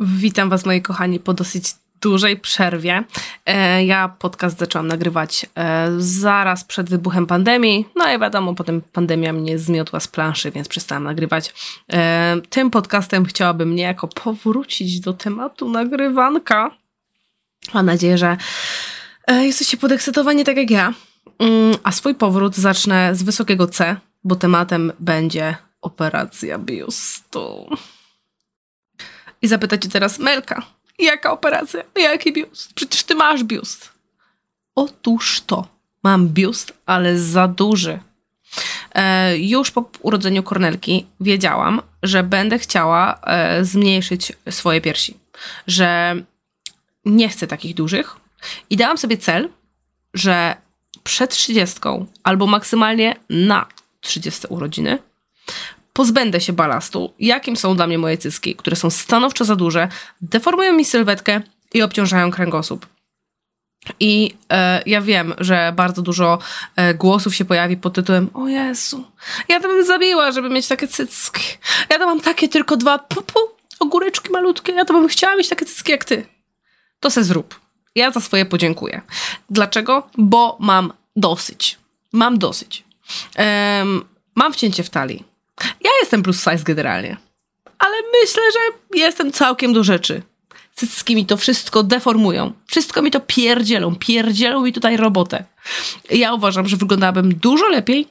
Witam Was, moi kochani, po dosyć dużej przerwie. E, ja podcast zaczęłam nagrywać e, zaraz przed wybuchem pandemii. No i wiadomo, potem pandemia mnie zmiotła z planszy, więc przestałam nagrywać. E, tym podcastem chciałabym niejako powrócić do tematu nagrywanka. Mam nadzieję, że jesteście podekscytowani tak jak ja. Mm, a swój powrót zacznę z wysokiego C, bo tematem będzie operacja biustu. I zapytacie teraz, Melka, jaka operacja? Jaki biust? Przecież ty masz biust. Otóż to. Mam biust, ale za duży. E, już po urodzeniu Kornelki wiedziałam, że będę chciała e, zmniejszyć swoje piersi. Że nie chcę takich dużych. I dałam sobie cel, że przed 30 albo maksymalnie na 30 urodziny pozbędę się balastu, jakim są dla mnie moje cyski, które są stanowczo za duże, deformują mi sylwetkę i obciążają kręgosłup. I e, ja wiem, że bardzo dużo e, głosów się pojawi pod tytułem O Jezu, ja to bym zabiła, żeby mieć takie cycki. Ja to mam takie tylko dwa pu, pu, ogóreczki malutkie. Ja to bym chciała mieć takie cycki jak ty. To se zrób. Ja za swoje podziękuję. Dlaczego? Bo mam dosyć. Mam dosyć. Mam wcięcie w talii. Ja jestem plus size generalnie. Ale myślę, że jestem całkiem do rzeczy. Cycki mi to wszystko deformują. Wszystko mi to pierdzielą. Pierdzielą mi tutaj robotę. Ja uważam, że wyglądałabym dużo lepiej,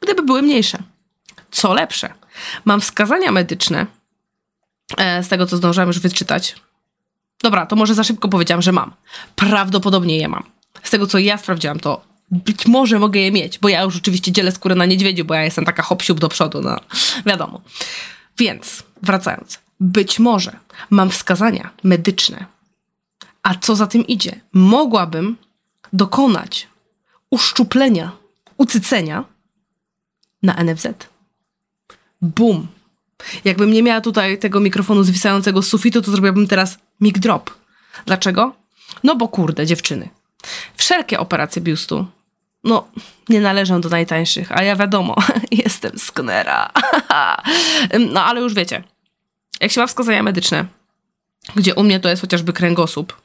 gdyby były mniejsze. Co lepsze, mam wskazania medyczne, e, z tego co zdążyłam już wyczytać. Dobra, to może za szybko powiedziałam, że mam. Prawdopodobnie je mam. Z tego co ja sprawdziłam, to być może mogę je mieć, bo ja już oczywiście dzielę skórę na niedźwiedziu, bo ja jestem taka hop do przodu, no wiadomo. Więc, wracając, być może mam wskazania medyczne, a co za tym idzie, mogłabym dokonać uszczuplenia, ucycenia na NFZ. Bum. Jakbym nie miała tutaj tego mikrofonu zwisającego z sufitu, to zrobiłabym teraz mic drop. Dlaczego? No bo kurde, dziewczyny. Wszelkie operacje biustu no, nie należą do najtańszych, a ja wiadomo, jestem sknera. no, ale już wiecie, jak się ma wskazania medyczne, gdzie u mnie to jest chociażby kręgosłup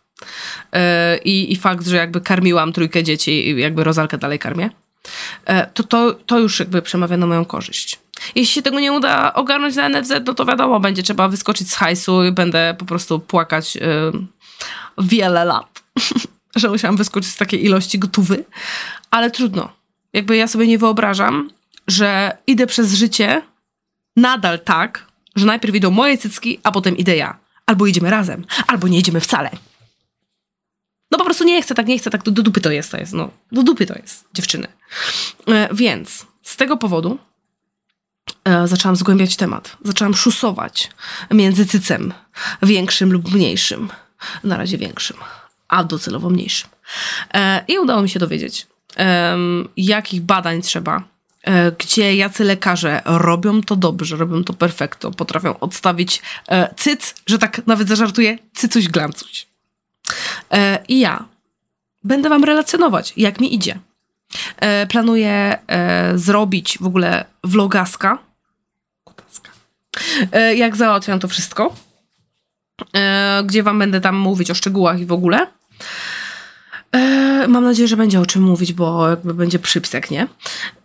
yy, i, fakt, że jakby karmiłam trójkę dzieci i jakby rozalkę dalej karmię, yy, to, to, to już jakby przemawia na moją korzyść. Jeśli się tego nie uda ogarnąć na NFZ, no to wiadomo, będzie trzeba wyskoczyć z hajsu i będę po prostu płakać yy, wiele lat. że musiałam wyskoczyć z takiej ilości gotówy, ale trudno. Jakby ja sobie nie wyobrażam, że idę przez życie nadal tak, że najpierw idą moje cycki, a potem idę ja. Albo idziemy razem, albo nie idziemy wcale. No po prostu nie chcę tak, nie chcę tak, do, do dupy to jest, to jest, no, do dupy to jest, dziewczyny. E, więc z tego powodu e, zaczęłam zgłębiać temat. Zaczęłam szusować między cycem, większym lub mniejszym. Na razie większym a docelowo mniejszym. E, I udało mi się dowiedzieć, jakich badań trzeba, e, gdzie jacy lekarze robią to dobrze, robią to perfekto, potrafią odstawić e, cyc, że tak nawet zażartuję, cycuś glancuś. I ja będę wam relacjonować, jak mi idzie. Planuję zrobić w ogóle vlogaska, jak załatwiam to wszystko, gdzie wam będę tam mówić o szczegółach i w ogóle. E, mam nadzieję, że będzie o czym mówić, bo jakby będzie przypsek, nie?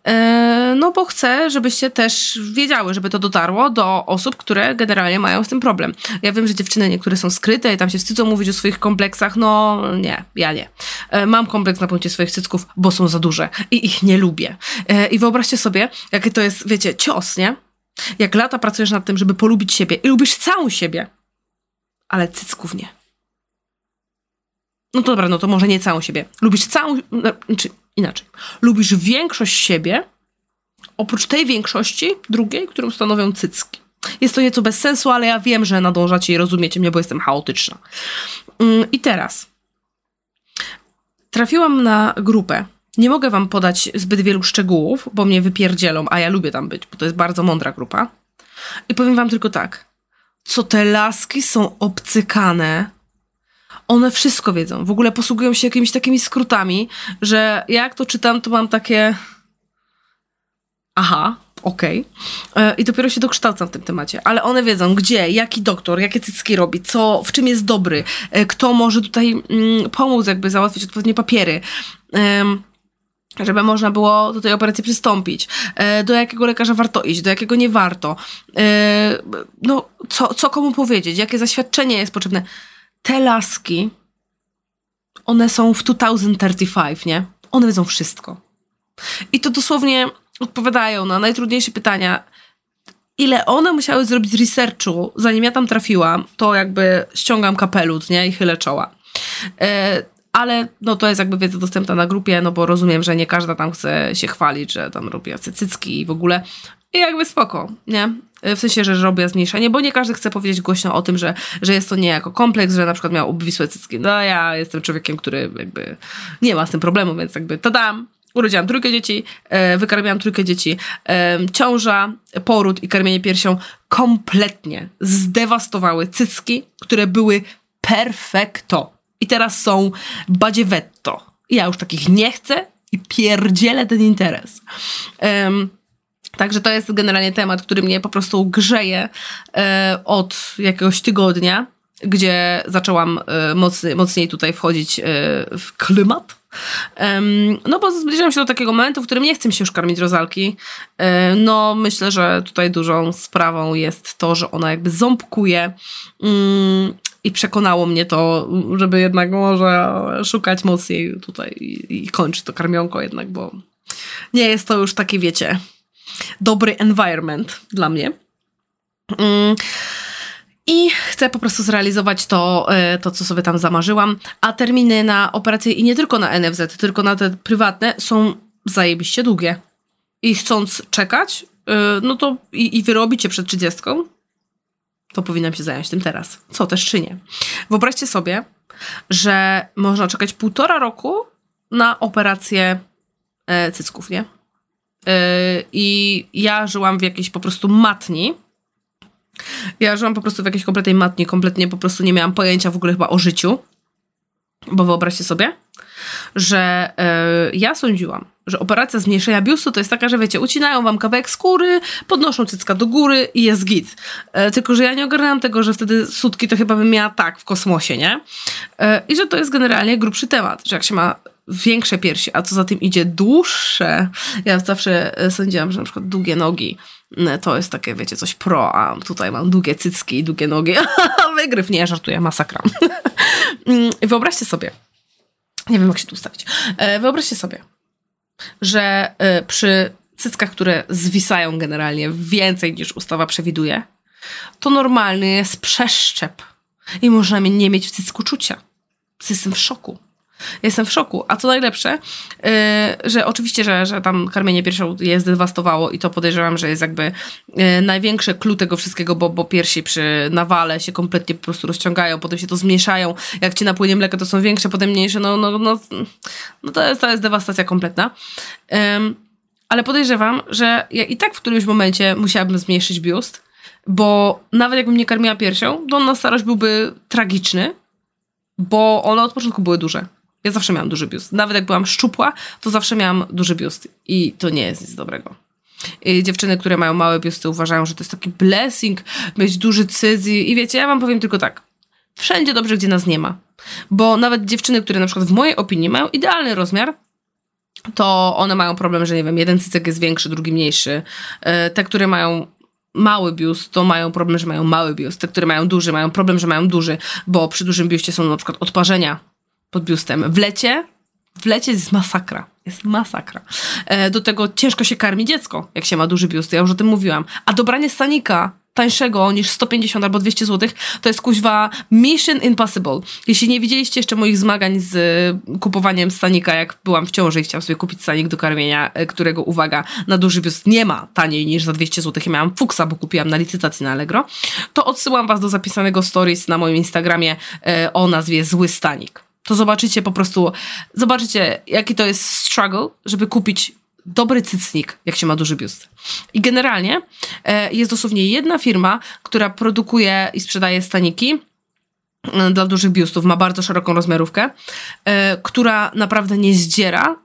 E, no bo chcę, żebyście też wiedziały, żeby to dotarło do osób, które generalnie mają z tym problem. Ja wiem, że dziewczyny niektóre są skryte i tam się wstydzą mówić o swoich kompleksach. No nie, ja nie. E, mam kompleks na punkcie swoich cycków, bo są za duże i ich nie lubię. I wyobraźcie sobie, jaki to jest, wiecie, cios, nie? Jak lata pracujesz nad tym, żeby polubić siebie i lubisz całą siebie, ale cycków nie. No to dobra, no to może nie całą siebie. Lubisz całą, no, czy inaczej. Lubisz większość siebie, oprócz tej większości drugiej, którą stanowią cycki. Jest to nieco bez sensu, ale ja wiem, że nadążacie i rozumiecie mnie, bo jestem chaotyczna. Mm, I teraz. Trafiłam na grupę. Nie mogę wam podać zbyt wielu szczegółów, bo mnie wypierdzielą, a ja lubię tam być, bo to jest bardzo mądra grupa. I powiem wam tylko tak. Co te laski są obcykane one wszystko wiedzą. W ogóle posługują się jakimiś takimi skrótami, że jak to czytam, to mam takie. Aha, okej. Okay. I dopiero się dokształcam w tym temacie. Ale one wiedzą, gdzie, jaki doktor, jakie cycki robi, co, w czym jest dobry, kto może tutaj mm, pomóc, jakby załatwić odpowiednie papiery. żeby można było do tej operacji przystąpić, do jakiego lekarza warto iść, do jakiego nie warto, no, co, co komu powiedzieć, jakie zaświadczenie jest potrzebne. Te laski, one są w 2035, nie? One wiedzą wszystko. I to dosłownie odpowiadają na najtrudniejsze pytania. Ile one musiały zrobić researchu, zanim ja tam trafiłam, to jakby ściągam kapelut, nie? I chylę czoła. E, ale no to jest jakby wiedza dostępna na grupie, no bo rozumiem, że nie każda tam chce się chwalić, że tam robi cycki i w ogóle. I jakby spoko, nie? E, w sensie, że robię zmniejszenie, bo nie każdy chce powiedzieć głośno o tym, że, że jest to nie jako kompleks, że na przykład miał obwisłe cycki. No ja jestem człowiekiem, który jakby nie ma z tym problemu, więc jakby to dam, urodziłam trójkę dzieci, e, wykarmiałam trójkę dzieci. E, ciąża, poród i karmienie piersią kompletnie zdewastowały cycki, które były perfekto. I teraz są badziewetto. Ja już takich nie chcę i pierdzielę ten interes. Um, Także to jest generalnie temat, który mnie po prostu grzeje e, od jakiegoś tygodnia, gdzie zaczęłam e, mocny, mocniej tutaj wchodzić e, w klimat no bo zbliżam się do takiego momentu, w którym nie chcę się już karmić rozalki. No myślę, że tutaj dużą sprawą jest to, że ona jakby ząbkuje mm, i przekonało mnie to, żeby jednak może szukać mocniej tutaj i kończyć to karmionko jednak, bo nie jest to już taki, wiecie, dobry environment dla mnie. Mm, i chcę po prostu zrealizować to, e, to, co sobie tam zamarzyłam. A terminy na operacje i nie tylko na NFZ, tylko na te prywatne są zajebiście długie. I chcąc czekać, e, no to i, i wyrobić je przed 30, to powinnam się zająć tym teraz. Co też czynię. Wyobraźcie sobie, że można czekać półtora roku na operację e, cycków, nie? I ja żyłam w jakiejś po prostu matni, ja żyłam po prostu w jakiejś kompletnej matni, kompletnie po prostu nie miałam pojęcia w ogóle chyba o życiu. Bo wyobraźcie sobie, że yy, ja sądziłam, że operacja zmniejszenia biustu to jest taka, że wiecie, ucinają wam kawałek skóry, podnoszą cycka do góry i jest git. Yy, tylko, że ja nie ogarnęłam tego, że wtedy sutki to chyba bym miała tak w kosmosie, nie? Yy, I że to jest generalnie grubszy temat, że jak się ma większe piersi, a co za tym idzie dłuższe. Ja zawsze sądziłam, że na przykład długie nogi no, to jest takie, wiecie, coś pro, a tutaj mam długie cycki i długie nogi. Wygryw, nie, żartuję, masakra. Mm, wyobraźcie sobie, nie wiem jak się tu ustawić, e, wyobraźcie sobie, że e, przy cyckach, które zwisają generalnie więcej niż ustawa przewiduje, to normalny jest przeszczep i możemy nie mieć w cycku czucia. Jestem w szoku. Jestem w szoku. A co najlepsze, yy, że oczywiście, że, że tam karmienie piersią je zdewastowało i to podejrzewam, że jest jakby yy, największe clue tego wszystkiego, bo, bo piersi przy nawale się kompletnie po prostu rozciągają, potem się to zmniejszają. Jak ci napłynie mleko, to są większe, potem mniejsze. No, no, no, no to, jest, to jest dewastacja kompletna. Yy, ale podejrzewam, że ja i tak w którymś momencie musiałabym zmniejszyć biust, bo nawet jakbym nie karmiła piersią, to on na starość byłby tragiczny, bo one od początku były duże. Ja zawsze miałam duży biust. Nawet jak byłam szczupła, to zawsze miałam duży biust. I to nie jest nic dobrego. I dziewczyny, które mają małe biusty, uważają, że to jest taki blessing, mieć duży cyzy. I wiecie, ja wam powiem tylko tak. Wszędzie dobrze, gdzie nas nie ma. Bo nawet dziewczyny, które na przykład w mojej opinii mają idealny rozmiar, to one mają problem, że nie wiem, jeden cycek jest większy, drugi mniejszy. E, te, które mają mały biust, to mają problem, że mają mały biust. Te, które mają duży, mają problem, że mają duży, bo przy dużym biustie są na przykład odparzenia pod biustem. W lecie, w lecie jest masakra. Jest masakra. E, do tego ciężko się karmi dziecko, jak się ma duży biust. Ja już o tym mówiłam. A dobranie stanika tańszego niż 150 albo 200 zł, to jest kuźwa mission impossible. Jeśli nie widzieliście jeszcze moich zmagań z e, kupowaniem stanika, jak byłam w ciąży i chciałam sobie kupić stanik do karmienia, e, którego, uwaga, na duży biust nie ma taniej niż za 200 zł i miałam fuksa, bo kupiłam na licytacji na Allegro, to odsyłam was do zapisanego stories na moim Instagramie o nazwie Zły Stanik to zobaczycie po prostu, zobaczycie jaki to jest struggle, żeby kupić dobry cycnik, jak się ma duży biust. I generalnie e, jest dosłownie jedna firma, która produkuje i sprzedaje staniki e, dla dużych biustów, ma bardzo szeroką rozmiarówkę, e, która naprawdę nie zdziera,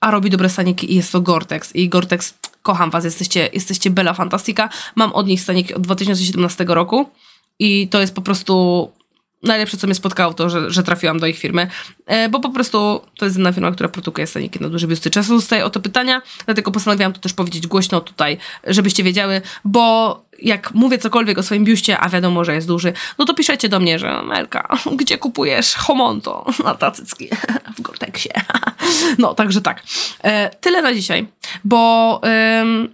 a robi dobre staniki i jest to Gore-Tex. I Gore-Tex kocham was, jesteście, jesteście Bella Fantastica. Mam od nich stanik od 2017 roku i to jest po prostu najlepsze, co mnie spotkało, to, że, że trafiłam do ich firmy, e, bo po prostu to jest jedna firma, która produkuje staniki na duży biusty. Często dostaję o to pytania, dlatego postanowiłam to też powiedzieć głośno tutaj, żebyście wiedziały, bo jak mówię cokolwiek o swoim biuście, a wiadomo, że jest duży, no to piszecie do mnie, że Melka, gdzie kupujesz homonto na tacycki w Gorteksie. no, także tak. E, tyle na dzisiaj, bo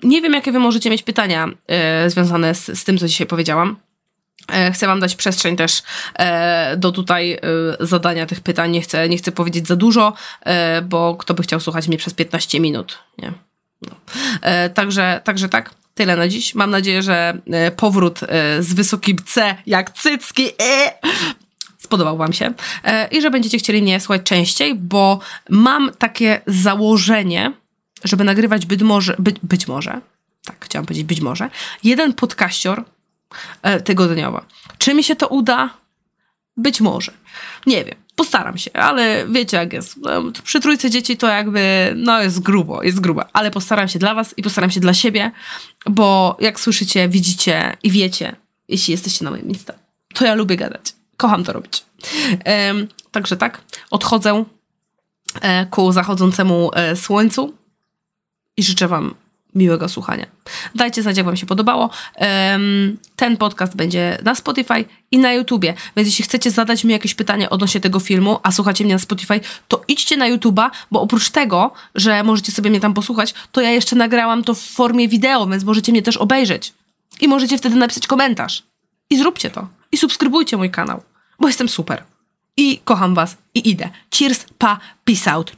nie wiem, jakie wy możecie mieć pytania e, związane z, z tym, co dzisiaj powiedziałam. E, chcę Wam dać przestrzeń też e, do tutaj e, zadania tych pytań. Nie chcę, nie chcę powiedzieć za dużo, bo kto by chciał słuchać mnie przez 15 minut, nie? No. Także, także tak, tyle na dziś. Mam nadzieję, że powrót z wysokim C, jak cycki, spodobał Wam się i że będziecie chcieli mnie słuchać częściej, bo mam takie założenie, żeby nagrywać być może, być, być może, tak chciałam powiedzieć, być może, jeden podcaścior E, tygodniowa. Czy mi się to uda? Być może. Nie wiem. Postaram się, ale wiecie jak jest. No, przy trójce dzieci to jakby, no jest grubo, jest grubo, ale postaram się dla was i postaram się dla siebie, bo jak słyszycie, widzicie i wiecie, jeśli jesteście na moim miejscu, to ja lubię gadać. Kocham to robić. Um, także tak, odchodzę e, ku zachodzącemu e, słońcu i życzę wam miłego słuchania. Dajcie znać, jak Wam się podobało. Ten podcast będzie na Spotify i na YouTubie, więc jeśli chcecie zadać mi jakieś pytanie odnośnie tego filmu, a słuchacie mnie na Spotify, to idźcie na YouTuba, bo oprócz tego, że możecie sobie mnie tam posłuchać, to ja jeszcze nagrałam to w formie wideo, więc możecie mnie też obejrzeć. I możecie wtedy napisać komentarz. I zróbcie to. I subskrybujcie mój kanał, bo jestem super. I kocham Was i idę. Cheers, pa, peace out.